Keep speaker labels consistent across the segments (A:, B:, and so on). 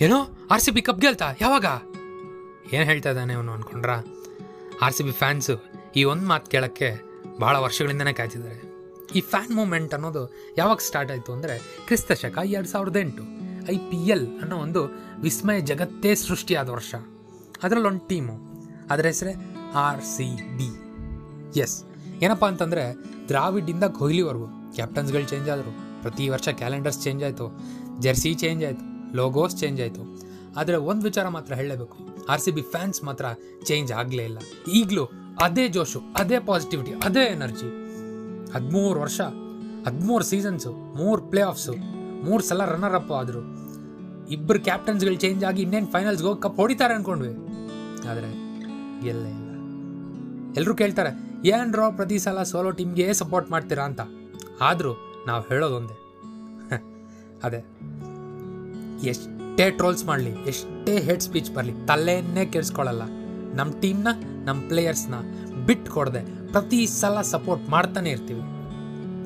A: ಏನೋ R C B cup ಗೆಲ್ತ? ಯಾವಾಗ? ಏನು ಹೇಳ್ತಾ ಇದ್ದಾನೆ ಅವನು ಅನ್ಕೊಂಡ್ರ? ಆರ್ ಸಿ ಬಿ ಫ್ಯಾನ್ಸು ಈ ಒಂದು ಮಾತು ಕೇಳೋಕ್ಕೆ ಭಾಳ ವರ್ಷಗಳಿಂದನೇ ಕಾಯ್ತಿದ್ದಾರೆ. ಈ ಫ್ಯಾನ್ ಮೂಮೆಂಟ್ ಅನ್ನೋದು ಯಾವಾಗ ಸ್ಟಾರ್ಟ್ ಆಯಿತು ಅಂದರೆ ಕ್ರಿಸ್ತ ಶಕ ಎರಡು ಸಾವಿರದ ಎಂಟು, ಐ ಪಿ ಎಲ್ ಅನ್ನೋ ಒಂದು ವಿಸ್ಮಯ ಜಗತ್ತೇ ಸೃಷ್ಟಿಯಾದ ವರ್ಷ. ಅದರಲ್ಲಿ ಒಂದು ಟೀಮು. ಅದರ ಹೆಸರೇ ಆರ್ ಸಿ ಬಿ. ಎಸ್ ಏನಪ್ಪ ಅಂತಂದರೆ ದ್ರಾವಿಡಿಂದ ಕೊಹ್ಲಿವರೆಗೂ. ಕ್ಯಾಪ್ಟನ್ಸ್ಗಳು ಚೇಂಜ್ ಆದರು. ಪ್ರತಿ ವರ್ಷ ಕ್ಯಾಲೆಂಡರ್ಸ್ ಚೇಂಜ್ ಆಯಿತು. ಜೆರ್ಸಿ ಚೇಂಜ್ ಆಯಿತು. ಲೋಗೋಸ್ ಚೇಂಜ್ ಆಯಿತು. ಆದರೆ ಒಂದು ವಿಚಾರ ಮಾತ್ರ ಹೇಳಲೇಬೇಕು. ಆರ್ ಸಿ ಬಿ ಫ್ಯಾನ್ಸ್ ಮಾತ್ರ ಚೇಂಜ್ ಆಗಲೇ ಇಲ್ಲ. ಈಗಲೂ ಅದೇ ಜೋಶು, ಅದೇ ಪಾಸಿಟಿವಿಟಿ ಅದೇ ಎನರ್ಜಿ ಹದಿಮೂರು ವರ್ಷ, ಹದಿಮೂರು ಸೀಸನ್ಸು ಮೂರು ಪ್ಲೇ ಆಫ್ಸು ಮೂರು ಸಲ ರನ್ನರ್ ಅಪ್ ಆದರು ಇಬ್ಬರು ಕ್ಯಾಪ್ಟನ್ಸ್ಗಳು ಚೇಂಜ್ ಆಗಿ ಇನ್ನೇನು ಫೈನಲ್ಸ್ಗೆ ಹೋಗಿ ಕಪ್ ಹೊಡಿತಾರೆ ಅಂದ್ಕೊಂಡ್ವಿ ಆದರೆ ಗೆಲ್ಲೇ ಇಲ್ಲ. ಎಲ್ಲರೂ ಕೇಳ್ತಾರೆ, ಏನ್ ರೋ, ಪ್ರತಿ ಸಲ ಸೋಲೋ ಟೀಮ್ಗೆ ಸಪೋರ್ಟ್ ಮಾಡ್ತೀರಾ? ಅಂತ. ಆದರೂ ನಾವು ಹೇಳೋದೊಂದೇ. ಅದೇ. ಎಷ್ಟೇ ಟ್ರೋಲ್ಸ್ ಮಾಡಲಿ, ಎಷ್ಟೇ ಹೆಡ್ ಸ್ಪೀಚ್ ಬರಲಿ ತಲೆಯನ್ನೇ ಕೆಡಿಸ್ಕೊಳ್ಳಲ್ಲ ನಮ್ಮ ಟೀಮ್ನ ನಮ್ಮ ಪ್ಲೇಯರ್ಸ್ನ ಬಿಟ್ಟು ಕೊಡದೆ, ಪ್ರತಿ ಸಲ ಸಪೋರ್ಟ್ ಮಾಡ್ತಾನೆ ಇರ್ತೀವಿ.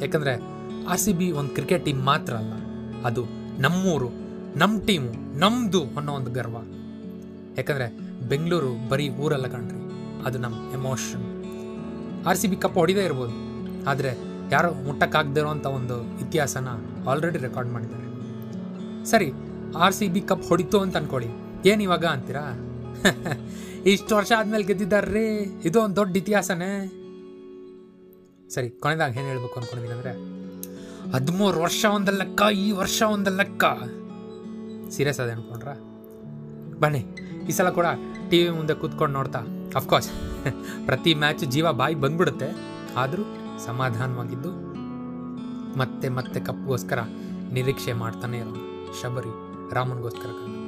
A: ಯಾಕಂದರೆ ಆರ್ ಸಿ ಬಿ ಒಂದು ಕ್ರಿಕೆಟ್ ಟೀಮ್ ಮಾತ್ರ ಅಲ್ಲ, ಅದು ನಮ್ಮೂರು ನಮ್ಮ ಟೀಮು ನಮ್ಮದು ಅನ್ನೋ ಒಂದು ಗರ್ವ. ಯಾಕಂದರೆ ಬೆಂಗಳೂರು ಬರೀ ಊರಲ್ಲ ಕಣ್ರಿ, ಅದು ನಮ್ಮ emotion R C B cup ಹೊಡಿದೇ ಇರ್ಬೋದು, ಆದರೆ ಯಾರೋ ಮುಟ್ಟಕ್ಕಾಗದೇ ಅಂಥ ಒಂದು ಇತಿಹಾಸನ ಆಲ್ರೆಡಿ ರೆಕಾರ್ಡ್ ಮಾಡಿದ್ದಾರೆ. ಸರಿ ಆರ್ ಸಿ ಬಿ ಕಪ್ ಹೊಡಿತು ಅಂತ ಅನ್ಕೊಳ್ಳಿ. ಏನು ಇವಾಗ ಅಂತೀರಾ? ಇಷ್ಟು ವರ್ಷ ಆದ್ಮೇಲೆ ಗೆದ್ದಿದ್ದಾರ್ರಿ. ಇದು ಒಂದು ದೊಡ್ಡ ಇತಿಹಾಸನೇ. ಸರಿ, ಕೊನೆದಾಗ ಏನು ಹೇಳ್ಬೇಕು ಅನ್ಕೊಂಡಿದ್ದೀನಿ ಅಂದರೆ, ಹದಿಮೂರು ವರ್ಷ ಒಂದು ಲೆಕ್ಕ, ಈ ವರ್ಷ ಒಂದು ಲೆಕ್ಕ. ಸೀರಿಯಸ್ ಅದೇ ಅನ್ಕೊಂಡ್ರ? ಬನ್ನಿ, ಈ ಸಲ ಕೂಡ ಟಿ ವಿ ಮುಂದೆ ಕೂತ್ಕೊಂಡು ನೋಡ್ತಾ. ಅಫ್ಕೋರ್ಸ್ ಪ್ರತಿ ಮ್ಯಾಚ್ ಜೀವ ಬಾಯಿ ಬಂದ್ಬಿಡುತ್ತೆ. ಆದರೂ ಸಮಾಧಾನವಾಗಿದ್ದು ಮತ್ತೆ ಮತ್ತೆ ಕಪ್ಗೋಸ್ಕರ ನಿರೀಕ್ಷೆ ಮಾಡ್ತಾನೆ ಇರೋದು ಶಬರಿ. ರಾಮನ್ಗೋಸ್ಕರ ಕಾದು.